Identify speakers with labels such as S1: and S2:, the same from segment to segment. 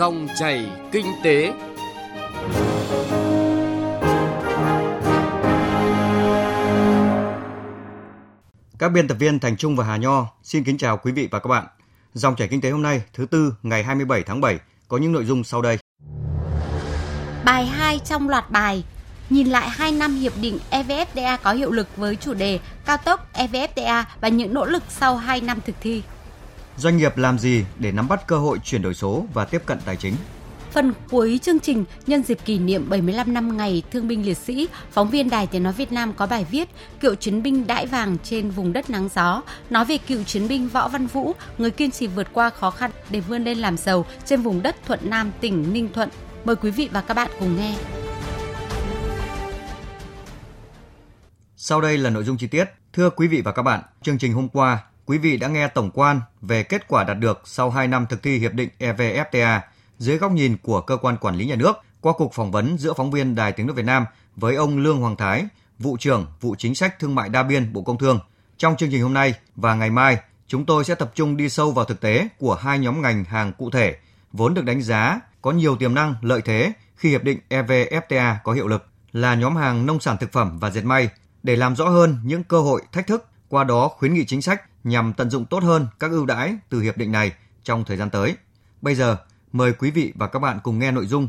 S1: Dòng chảy kinh tế.
S2: Các biên tập viên Thành Trung và Hà Nho xin kính chào quý vị và các bạn. Dòng chảy kinh tế hôm nay thứ tư ngày 27 tháng 7 có những nội dung sau đây.
S3: Bài 2 trong loạt bài nhìn lại 2 năm hiệp định EVFTA có hiệu lực với chủ đề cao tốc EVFTA và những nỗ lực sau 2 năm thực thi.
S2: Doanh nghiệp làm gì để nắm bắt cơ hội chuyển đổi số và tiếp cận tài chính?
S3: Phần cuối chương trình nhân dịp kỷ niệm 75 năm ngày Thương binh Liệt sĩ, phóng viên Đài Tiếng nói Việt Nam có bài viết Cựu chiến binh đãi vàng trên vùng đất nắng gió, nói về cựu chiến binh Võ Văn Vũ, người kiên trì vượt qua khó khăn để vươn lên làm giàu trên vùng đất Thuận Nam, tỉnh Ninh Thuận. Mời quý vị và các bạn cùng nghe.
S2: Sau đây là nội dung chi tiết. Thưa quý vị và các bạn, chương trình hôm qua, quý vị đã nghe tổng quan về kết quả đạt được sau 2 năm thực thi hiệp định EVFTA dưới góc nhìn của cơ quan quản lý nhà nước qua cuộc phỏng vấn giữa phóng viên Đài Tiếng nói Việt Nam với ông Lương Hoàng Thái, vụ trưởng vụ chính sách thương mại đa biên Bộ Công Thương. Trong chương trình hôm nay và ngày mai, chúng tôi sẽ tập trung đi sâu vào thực tế của hai nhóm ngành hàng cụ thể vốn được đánh giá có nhiều tiềm năng lợi thế khi hiệp định EVFTA có hiệu lực là nhóm hàng nông sản thực phẩm và dệt may để làm rõ hơn những cơ hội, thách thức, qua đó khuyến nghị chính sách nhằm tận dụng tốt hơn các ưu đãi từ hiệp định này trong thời gian tới. Bây giờ, mời quý vị và các bạn cùng nghe nội dung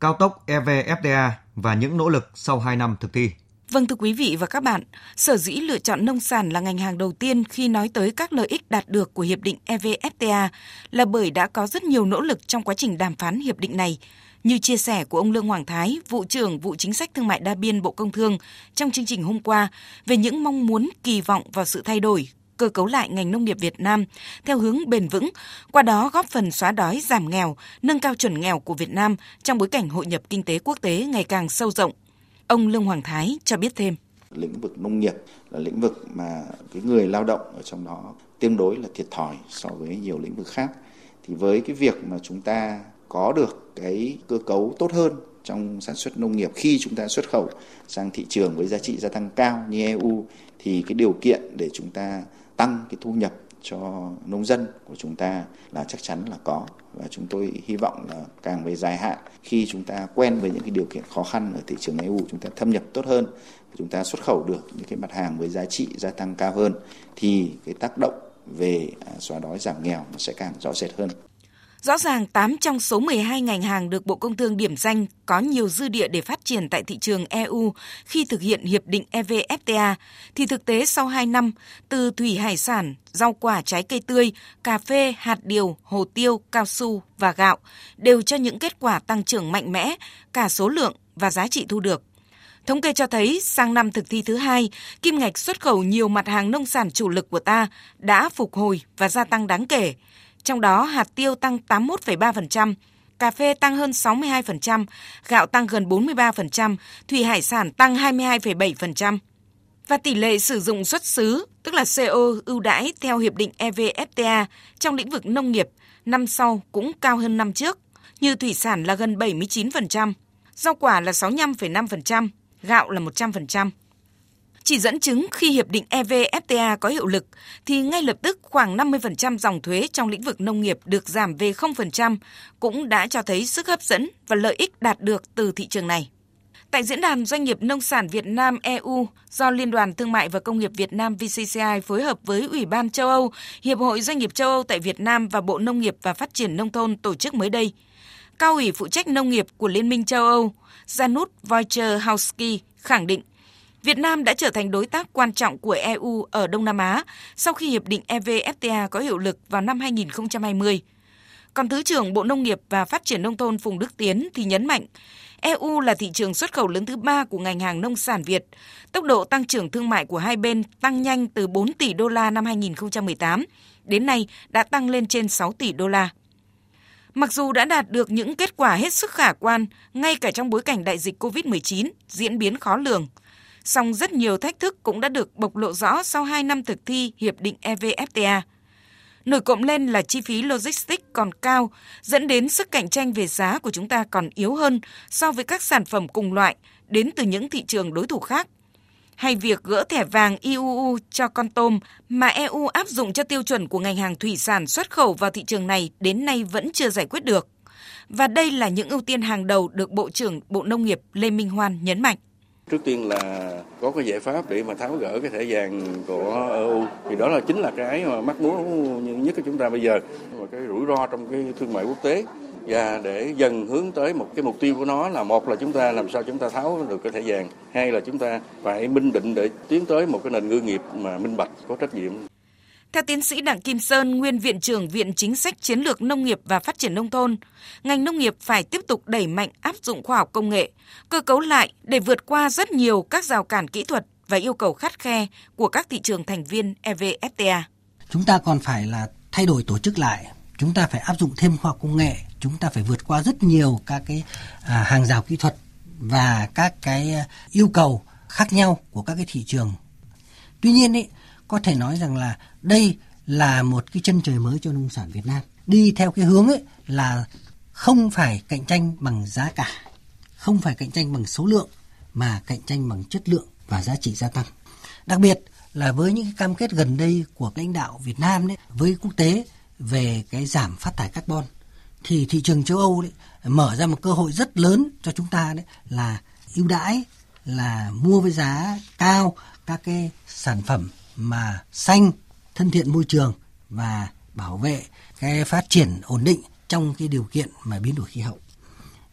S2: Cao tốc EVFTA và những nỗ lực sau 2 năm thực thi.
S4: Vâng thưa quý vị và các bạn, sở dĩ lựa chọn nông sản là ngành hàng đầu tiên khi nói tới các lợi ích đạt được của hiệp định EVFTA là bởi đã có rất nhiều nỗ lực trong quá trình đàm phán hiệp định này. Như chia sẻ của ông Lương Hoàng Thái, vụ trưởng vụ chính sách thương mại đa biên Bộ Công Thương trong chương trình hôm qua về những mong muốn kỳ vọng vào sự thay đổi cơ cấu lại ngành nông nghiệp Việt Nam theo hướng bền vững, qua đó góp phần xóa đói giảm nghèo, nâng cao chuẩn nghèo của Việt Nam trong bối cảnh hội nhập kinh tế quốc tế ngày càng sâu rộng. Ông Lương Hoàng Thái cho biết thêm.
S5: Lĩnh vực nông nghiệp là lĩnh vực mà cái người lao động ở trong đó tương đối là thiệt thòi so với nhiều lĩnh vực khác. Thì với cái việc mà chúng ta có được cái cơ cấu tốt hơn trong sản xuất nông nghiệp khi chúng ta xuất khẩu sang thị trường với giá trị gia tăng cao như EU thì cái điều kiện để chúng ta tăng cái thu nhập cho nông dân của chúng ta là chắc chắn là có và chúng tôi hy vọng là càng về dài hạn, khi chúng ta quen với những cái điều kiện khó khăn ở thị trường EU chúng ta thâm nhập tốt hơn, chúng ta xuất khẩu được những cái mặt hàng với giá trị gia tăng cao hơn, thì cái tác động về à, xóa đói giảm nghèo nó sẽ càng rõ rệt hơn.
S4: Rõ ràng 8 trong số 12 ngành hàng được Bộ Công Thương điểm danh có nhiều dư địa để phát triển tại thị trường EU khi thực hiện hiệp định EVFTA, thì thực tế sau 2 năm, từ thủy hải sản, rau quả trái cây tươi, cà phê, hạt điều, hồ tiêu, cao su và gạo đều cho những kết quả tăng trưởng mạnh mẽ cả số lượng và giá trị thu được. Thống kê cho thấy sang năm thực thi thứ hai, kim ngạch xuất khẩu nhiều mặt hàng nông sản chủ lực của ta đã phục hồi và gia tăng đáng kể – trong đó hạt tiêu tăng 81,3%, cà phê tăng hơn 62%, gạo tăng gần 43%, thủy hải sản tăng 22,7%. Và tỷ lệ sử dụng xuất xứ, tức là CO ưu đãi theo hiệp định EVFTA trong lĩnh vực nông nghiệp năm sau cũng cao hơn năm trước, như thủy sản là gần 79%, rau quả là 65,5%, gạo là 100%. Chỉ dẫn chứng khi hiệp định EVFTA có hiệu lực thì ngay lập tức khoảng 50% dòng thuế trong lĩnh vực nông nghiệp được giảm về 0% cũng đã cho thấy sức hấp dẫn và lợi ích đạt được từ thị trường này. Tại diễn đàn Doanh nghiệp Nông sản Việt Nam EU do Liên đoàn Thương mại và Công nghiệp Việt Nam VCCI phối hợp với Ủy ban châu Âu, Hiệp hội Doanh nghiệp châu Âu tại Việt Nam và Bộ Nông nghiệp và Phát triển Nông thôn tổ chức mới đây, Cao ủy phụ trách nông nghiệp của Liên minh châu Âu, Janusz Wojciechowski khẳng định Việt Nam đã trở thành đối tác quan trọng của EU ở Đông Nam Á sau khi hiệp định EVFTA có hiệu lực vào năm 2020. Còn Thứ trưởng Bộ Nông nghiệp và Phát triển Nông thôn Phùng Đức Tiến thì nhấn mạnh, EU là thị trường xuất khẩu lớn thứ ba của ngành hàng nông sản Việt. Tốc độ tăng trưởng thương mại của hai bên tăng nhanh từ 4 tỷ đô la năm 2018, đến nay đã tăng lên trên 6 tỷ đô la. Mặc dù đã đạt được những kết quả hết sức khả quan, ngay cả trong bối cảnh đại dịch COVID-19 diễn biến khó lường – song rất nhiều thách thức cũng đã được bộc lộ rõ sau 2 năm thực thi hiệp định EVFTA. Nổi cộng lên là chi phí logistics còn cao, dẫn đến sức cạnh tranh về giá của chúng ta còn yếu hơn so với các sản phẩm cùng loại đến từ những thị trường đối thủ khác. Hay việc gỡ thẻ vàng IUU cho con tôm mà EU áp dụng cho tiêu chuẩn của ngành hàng thủy sản xuất khẩu vào thị trường này đến nay vẫn chưa giải quyết được. Và đây là những ưu tiên hàng đầu được Bộ trưởng Bộ Nông nghiệp Lê Minh Hoan nhấn mạnh.
S6: Trước tiên là có cái giải pháp để mà tháo gỡ cái thẻ vàng của EU thì đó là chính là cái mà mắc muốn nhất của chúng ta bây giờ. Và cái rủi ro trong cái thương mại quốc tế. Và để dần hướng tới một cái mục tiêu của nó là một là chúng ta làm sao chúng ta tháo được cái thẻ vàng. Hai là chúng ta phải minh định để tiến tới một cái nền ngư nghiệp mà minh bạch, có trách nhiệm
S4: theo tiến sĩ Đặng Kim Sơn, nguyên viện trưởng Viện Chính sách Chiến lược Nông nghiệp và Phát triển Nông thôn, ngành nông nghiệp phải tiếp tục đẩy mạnh áp dụng khoa học công nghệ, cơ cấu lại để vượt qua rất nhiều các rào cản kỹ thuật và yêu cầu khắt khe của các thị trường thành viên EVFTA.
S7: Chúng ta còn phải là thay đổi tổ chức lại, chúng ta phải áp dụng thêm khoa học công nghệ, chúng ta phải vượt qua rất nhiều các cái à, hàng rào kỹ thuật và các cái à, yêu cầu khác nhau của các cái thị trường. Tuy nhiên ấy, có thể nói rằng là đây là một cái chân trời mới cho nông sản Việt Nam. Đi theo cái hướng ấy là không phải cạnh tranh bằng giá cả, không phải cạnh tranh bằng số lượng mà cạnh tranh bằng chất lượng và giá trị gia tăng. Đặc biệt là với những cái cam kết gần đây của lãnh đạo Việt Nam đấy với quốc tế về cái giảm phát thải carbon thì thị trường châu Âu đấy mở ra một cơ hội rất lớn cho chúng ta đấy là ưu đãi là mua với giá cao các cái sản phẩm mà xanh, thân thiện môi trường và bảo vệ cái phát triển ổn định trong cái điều kiện mà biến đổi khí hậu.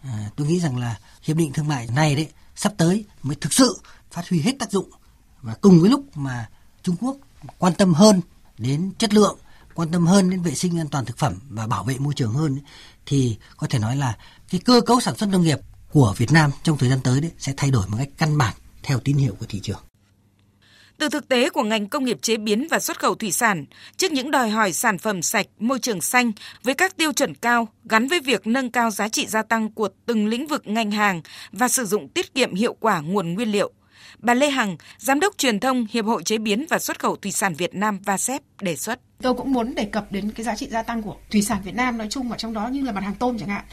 S7: À, tôi nghĩ rằng là hiệp định thương mại này đấy sắp tới mới thực sự phát huy hết tác dụng và cùng với lúc mà Trung Quốc quan tâm hơn đến chất lượng, quan tâm hơn đến vệ sinh an toàn thực phẩm và bảo vệ môi trường hơn thì có thể nói là cái cơ cấu sản xuất nông nghiệp của Việt Nam trong thời gian tới đấy sẽ thay đổi một cách căn bản theo tín hiệu của thị trường.
S4: Từ thực tế của ngành công nghiệp chế biến và xuất khẩu thủy sản, trước những đòi hỏi sản phẩm sạch, môi trường xanh với các tiêu chuẩn cao gắn với việc nâng cao giá trị gia tăng của từng lĩnh vực ngành hàng và sử dụng tiết kiệm hiệu quả nguồn nguyên liệu, Bà Lê Hằng, Giám đốc truyền thông Hiệp hội Chế biến và Xuất khẩu Thủy sản Việt Nam VASEP đề xuất.
S8: Tôi cũng muốn đề cập đến cái giá trị gia tăng của thủy sản Việt Nam nói chung và trong đó như là mặt hàng tôm chẳng hạn.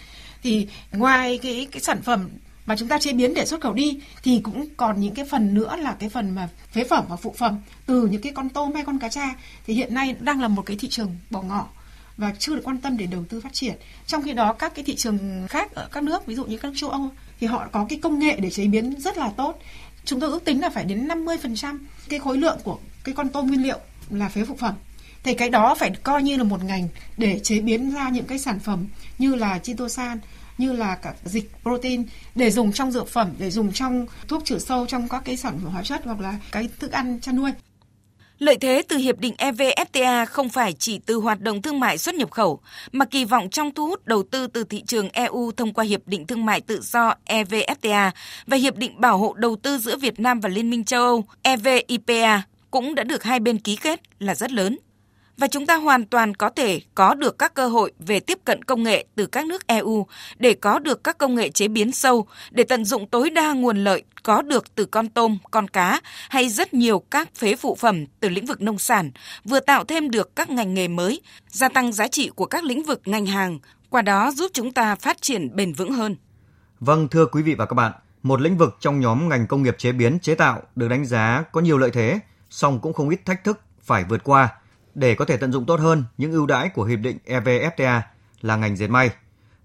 S8: Thì ngoài cái cái sản phẩm mà chúng ta chế biến để xuất khẩu đi, thì cũng còn những cái phần nữa là cái phần mà phế phẩm và phụ phẩm từ những cái con tôm hay con cá tra thì hiện nay đang là một cái thị trường bỏ ngỏ và chưa được quan tâm để đầu tư phát triển. Trong khi đó, các cái thị trường khác ở các nước, ví dụ như các nước châu Âu, thì họ có cái công nghệ để chế biến rất là tốt. Chúng tôi ước tính là phải đến 50% cái khối lượng của cái con tôm nguyên liệu là phế phụ phẩm thì cái đó phải coi như là một ngành để chế biến ra những cái sản phẩm như là chitosan như là các dịch protein để dùng trong dược phẩm để dùng trong thuốc trừ sâu trong các cái sản phẩm hóa chất hoặc là cái thức ăn chăn nuôi.
S4: Lợi thế từ hiệp định EVFTA không phải chỉ từ hoạt động thương mại xuất nhập khẩu, mà kỳ vọng trong thu hút đầu tư từ thị trường EU thông qua hiệp định thương mại tự do EVFTA và hiệp định bảo hộ đầu tư giữa Việt Nam và Liên minh châu Âu EVIPA cũng đã được hai bên ký kết là rất lớn và chúng ta hoàn toàn có thể có được các cơ hội về tiếp cận công nghệ từ các nước EU để có được các công nghệ chế biến sâu để tận dụng tối đa nguồn lợi có được từ con tôm, con cá hay rất nhiều các phế phụ phẩm từ lĩnh vực nông sản, vừa tạo thêm được các ngành nghề mới, gia tăng giá trị của các lĩnh vực ngành hàng, qua đó giúp chúng ta phát triển bền vững hơn.
S2: Vâng, thưa quý vị và các bạn, một lĩnh vực trong nhóm ngành công nghiệp chế biến chế tạo được đánh giá có nhiều lợi thế, song cũng không ít thách thức phải vượt qua – để có thể tận dụng tốt hơn những ưu đãi của hiệp định EVFTA là ngành dệt may.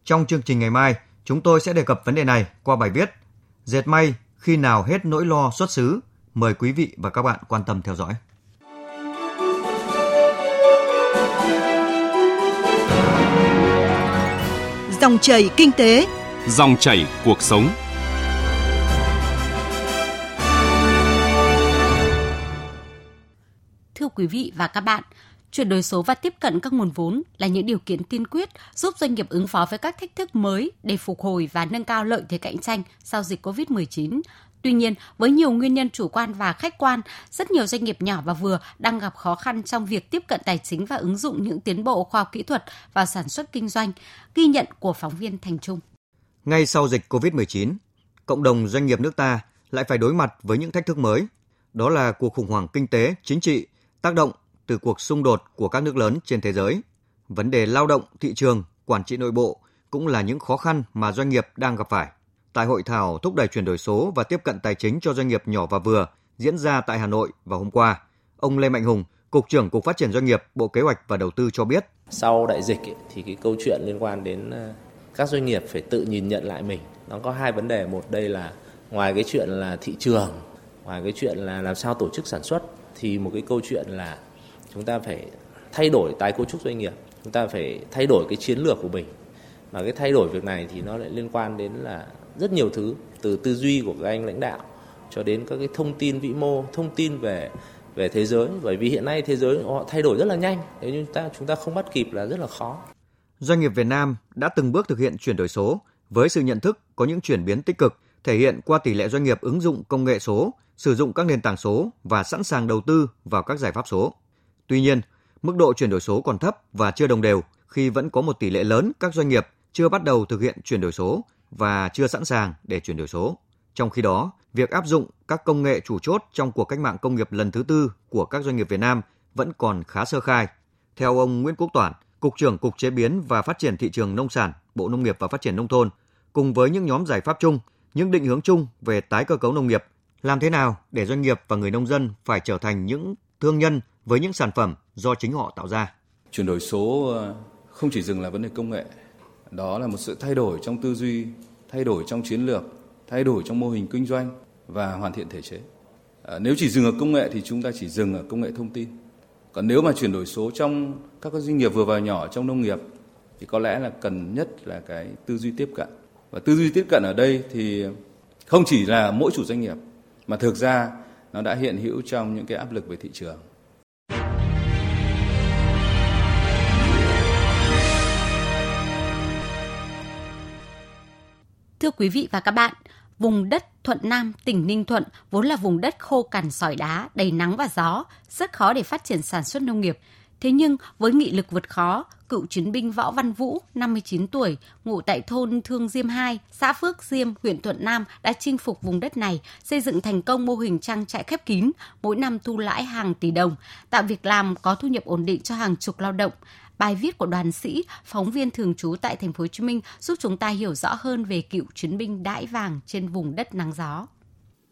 S2: Trong chương trình ngày mai, chúng tôi sẽ đề cập vấn đề này qua bài viết Dệt may khi nào hết nỗi lo xuất xứ. Mời quý vị và các bạn quan tâm theo dõi.
S9: Dòng chảy kinh tế,
S1: dòng chảy cuộc sống.
S3: Quý vị và các bạn, chuyển đổi số và tiếp cận các nguồn vốn là những điều kiện tiên quyết giúp doanh nghiệp ứng phó với các thách thức mới để phục hồi và nâng cao lợi thế cạnh tranh sau dịch COVID-19. Tuy nhiên, với nhiều nguyên nhân chủ quan và khách quan, rất nhiều doanh nghiệp nhỏ và vừa đang gặp khó khăn trong việc tiếp cận tài chính và ứng dụng những tiến bộ khoa học kỹ thuật vào sản xuất kinh doanh, ghi nhận của phóng viên Thành Trung.
S2: Ngay sau dịch COVID-19, cộng đồng doanh nghiệp nước ta lại phải đối mặt với những thách thức mới. Đó là cuộc khủng hoảng kinh tế, chính trị, tác động từ cuộc xung đột của các nước lớn trên thế giới. Vấn đề lao động, thị trường, quản trị nội bộ cũng là những khó khăn mà doanh nghiệp đang gặp phải. Tại hội thảo thúc đẩy chuyển đổi số và tiếp cận tài chính cho doanh nghiệp nhỏ và vừa diễn ra tại Hà Nội vào hôm qua, ông Lê Mạnh Hùng, Cục trưởng Cục Phát triển Doanh nghiệp, Bộ Kế hoạch và Đầu tư cho biết.
S10: Sau đại dịch thì cái câu chuyện liên quan đến ờ, các doanh nghiệp phải tự nhìn nhận lại mình nó có hai vấn đề một đây là ngoài cái chuyện là thị trường ngoài cái chuyện là làm sao tổ chức sản xuất thì một cái câu chuyện là chúng ta phải thay đổi tái cấu trúc doanh nghiệp chúng ta phải thay đổi cái chiến lược của mình. Mà cái thay đổi việc này thì nó lại liên quan đến là rất nhiều thứ từ tư duy của các anh lãnh đạo cho đến các cái thông tin vĩ mô thông tin về về thế giới. Bởi vì hiện nay thế giới họ thay đổi rất là nhanh nếu như chúng ta chúng ta không bắt kịp là rất là khó.
S2: Doanh nghiệp Việt Nam đã từng bước thực hiện chuyển đổi số với sự nhận thức có những chuyển biến tích cực thể hiện qua tỷ lệ doanh nghiệp ứng dụng công nghệ số, sử dụng các nền tảng số và sẵn sàng đầu tư vào các giải pháp số. Tuy nhiên, mức độ chuyển đổi số còn thấp và chưa đồng đều khi vẫn có một tỷ lệ lớn các doanh nghiệp chưa bắt đầu thực hiện chuyển đổi số và chưa sẵn sàng để chuyển đổi số. Trong khi đó, việc áp dụng các công nghệ chủ chốt trong cuộc cách mạng công nghiệp lần thứ tư của các doanh nghiệp Việt Nam vẫn còn khá sơ khai. Theo ông Nguyễn Quốc Toản, Cục trưởng Cục Chế biến và Phát triển Thị trường Nông sản, Bộ Nông nghiệp và Phát triển Nông thôn, cùng với những nhóm giải pháp chung, những định hướng chung về tái cơ cấu nông nghiệp, làm thế nào để doanh nghiệp và người nông dân phải trở thành những thương nhân với những sản phẩm do chính họ tạo ra.
S11: Chuyển đổi số ờ, không chỉ dừng là vấn đề công nghệ, đó là một sự thay đổi trong tư duy, thay đổi trong chiến lược, thay đổi trong mô hình kinh doanh và hoàn thiện thể chế. Ờ, nếu chỉ dừng ở công nghệ thì chúng ta chỉ dừng ở công nghệ thông tin. Còn nếu mà chuyển đổi số trong các doanh nghiệp vừa và nhỏ trong nông nghiệp thì có lẽ là cần nhất là cái tư duy tiếp cận. Và tư duy tiếp cận ở đây thì không chỉ là mỗi chủ doanh nghiệp mà thực ra nó đã hiện hữu trong những cái áp lực về thị trường.
S3: Thưa quý vị và các bạn, vùng đất Thuận Nam, tỉnh Ninh Thuận vốn là vùng đất khô cằn sỏi đá, đầy nắng và gió, rất khó để phát triển sản xuất nông nghiệp. Thế nhưng với nghị lực vượt khó, cựu chiến binh Võ Văn Vũ, 59 tuổi, ngụ tại thôn Thương Diêm 2, xã Phước Diêm, huyện Thuận Nam đã chinh phục vùng đất này, xây dựng thành công mô hình trang trại khép kín, mỗi năm thu lãi hàng tỷ đồng, tạo việc làm có thu nhập ổn định cho hàng chục lao động. Bài viết của đoàn sĩ, phóng viên thường trú tại thành phố Hồ Chí Minh giúp chúng ta hiểu rõ hơn về cựu chiến binh đãi vàng trên vùng đất nắng gió.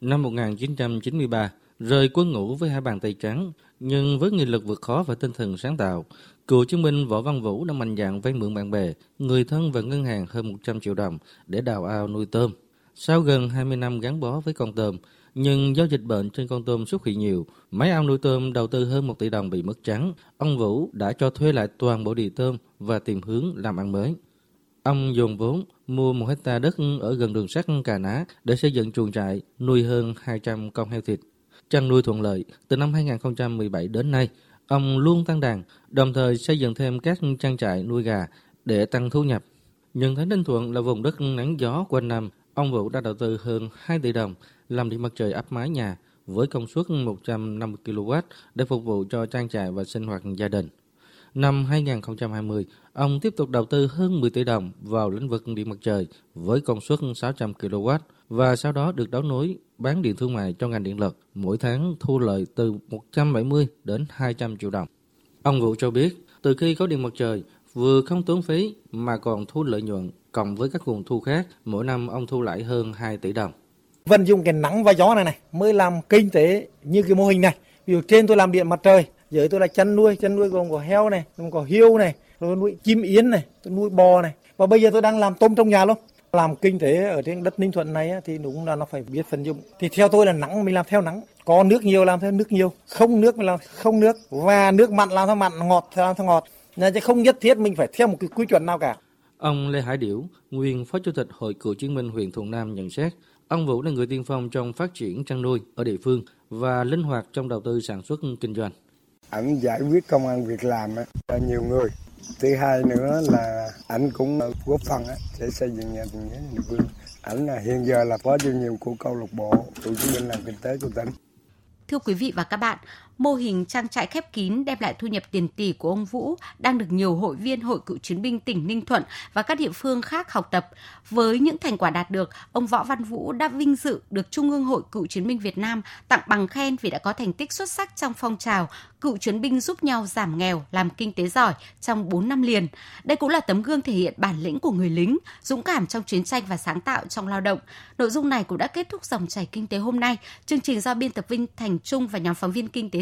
S12: Năm 1993, rời quân ngũ với hai bàn tay trắng, nhưng với nghị lực vượt khó và tinh thần sáng tạo, cựu chiến binh Võ Văn Vũ đã mạnh dạn vay mượn bạn bè, người thân và ngân hàng hơn 100 triệu đồng để đào ao nuôi tôm. Sau gần 20 năm gắn bó với con tôm, nhưng do dịch bệnh trên con tôm xuất hiện nhiều, máy ao nuôi tôm đầu tư hơn 1 tỷ đồng bị mất trắng. Ông Vũ đã cho thuê lại toàn bộ địa tôm và tìm hướng làm ăn mới. Ông dồn vốn mua một hecta đất ở gần đường sắt Cà Ná để xây dựng chuồng trại nuôi hơn 200 con heo thịt. Chăn nuôi thuận lợi, từ năm 2017 đến nay, ông luôn tăng đàn, đồng thời xây dựng thêm các trang trại nuôi gà để tăng thu nhập. Nhận thấy Ninh Thuận là vùng đất nắng gió quanh năm, ông Vũ đã đầu tư hơn 2 tỷ đồng làm điện mặt trời áp mái nhà với công suất 150 kW để phục vụ cho trang trại và sinh hoạt gia đình. Năm 2020, ông tiếp tục đầu tư hơn 10 tỷ đồng vào lĩnh vực điện mặt trời với công suất 600 kW và sau đó được đấu nối bán điện thương mại cho ngành điện lực, mỗi tháng thu lợi từ 170 đến 200 triệu đồng. Ông Vũ cho biết, từ khi có điện mặt trời, vừa không tốn phí mà còn thu lợi nhuận, cộng với các nguồn thu khác, mỗi năm ông thu lãi hơn 2 tỷ đồng.
S13: Vận dụng cái nắng và gió này này mới làm kinh tế như cái mô hình này. Ví dụ trên tôi làm điện mặt trời dưới tôi là chăn nuôi chăn nuôi gồm có heo này gồm có hiêu này rồi nuôi chim yến này tôi nuôi bò này. Và bây giờ tôi đang làm tôm trong nhà luôn làm kinh tế ở trên đất Ninh Thuận này thì đúng là nó phải biết phần dụng thì theo tôi là nắng mình làm theo nắng có nước nhiều làm theo nước nhiều không nước mình làm không nước và nước mặn làm theo mặn ngọt làm theo ngọt nên chứ không nhất thiết mình phải theo một cái quy chuẩn nào cả
S12: Ông Lê Hải Điểu, nguyên Phó Chủ tịch Hội Cựu chiến binh huyện Thuận Nam nhận xét, Ông Vũ là người tiên phong trong phát triển chăn nuôi ở địa phương và linh hoạt trong đầu tư sản xuất kinh doanh.
S14: Ảnh giải quyết công an việc làm cho nhiều người. Thứ hai nữa là ảnh cũng góp phần để xây dựng nhà tình nghĩa, địa phương. Ảnh là hiện giờ là phó chủ nhiệm của câu lạc bộ cựu chiến binh làm kinh tế của tỉnh.
S3: Thưa quý vị và các bạn, mô hình trang trại khép kín đem lại thu nhập tiền tỷ của ông Vũ đang được nhiều hội viên Hội Cựu chiến binh tỉnh Ninh Thuận và các địa phương khác học tập. Với những thành quả đạt được, ông Võ Văn Vũ đã vinh dự được Trung ương Hội Cựu chiến binh Việt Nam tặng bằng khen vì đã có thành tích xuất sắc trong phong trào cựu chiến binh giúp nhau giảm nghèo, làm kinh tế giỏi trong 4 năm liền. Đây cũng là tấm gương thể hiện bản lĩnh của người lính, dũng cảm trong chiến tranh và sáng tạo trong lao động. Nội dung này cũng đã kết thúc dòng chảy kinh tế hôm nay. Chương trình do biên tập viên Thành Trung và nhóm phóng viên kinh tế